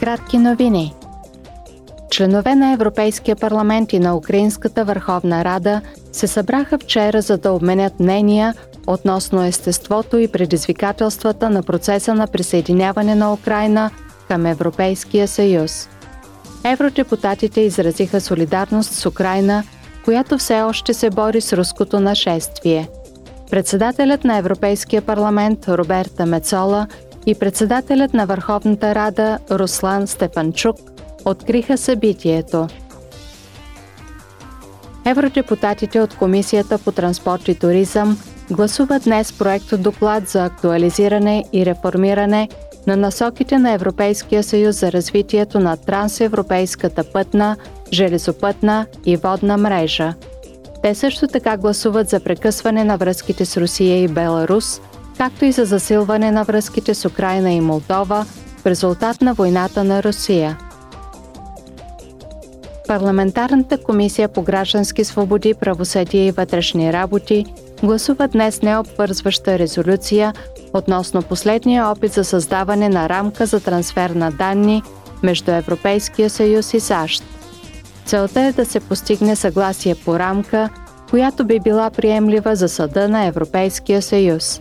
Кратки новини. Членове на Европейския парламент и на Украинската Върховна Рада се събраха вчера за да обменят мнения относно естеството и предизвикателствата на процеса на присъединяване на Украина към Европейския съюз. Евродепутатите изразиха солидарност с Украина, която все още се бори с руското нашествие. Председателят на Европейския парламент Роберта Мецола и председателят на Върховната Рада Руслан Стефанчук откриха събитието. Евродепутатите от Комисията по транспорт и туризъм гласуват днес проект доклад за актуализиране и реформиране на насоките на Европейския съюз за развитието на трансевропейската пътна, железопътна и водна мрежа. Те също така гласуват за прекъсване на връзките с Русия и Беларус, както и за засилване на връзките с Украина и Молдова в резултат на войната на Русия. Парламентарната комисия по граждански свободи, правосъдие и вътрешни работи гласува днес необвързваща резолюция относно последния опит за създаване на рамка за трансфер на данни между Европейския съюз и САЩ. Целта е да се постигне съгласие по рамка, която би била приемлива за Съда на Европейския съюз.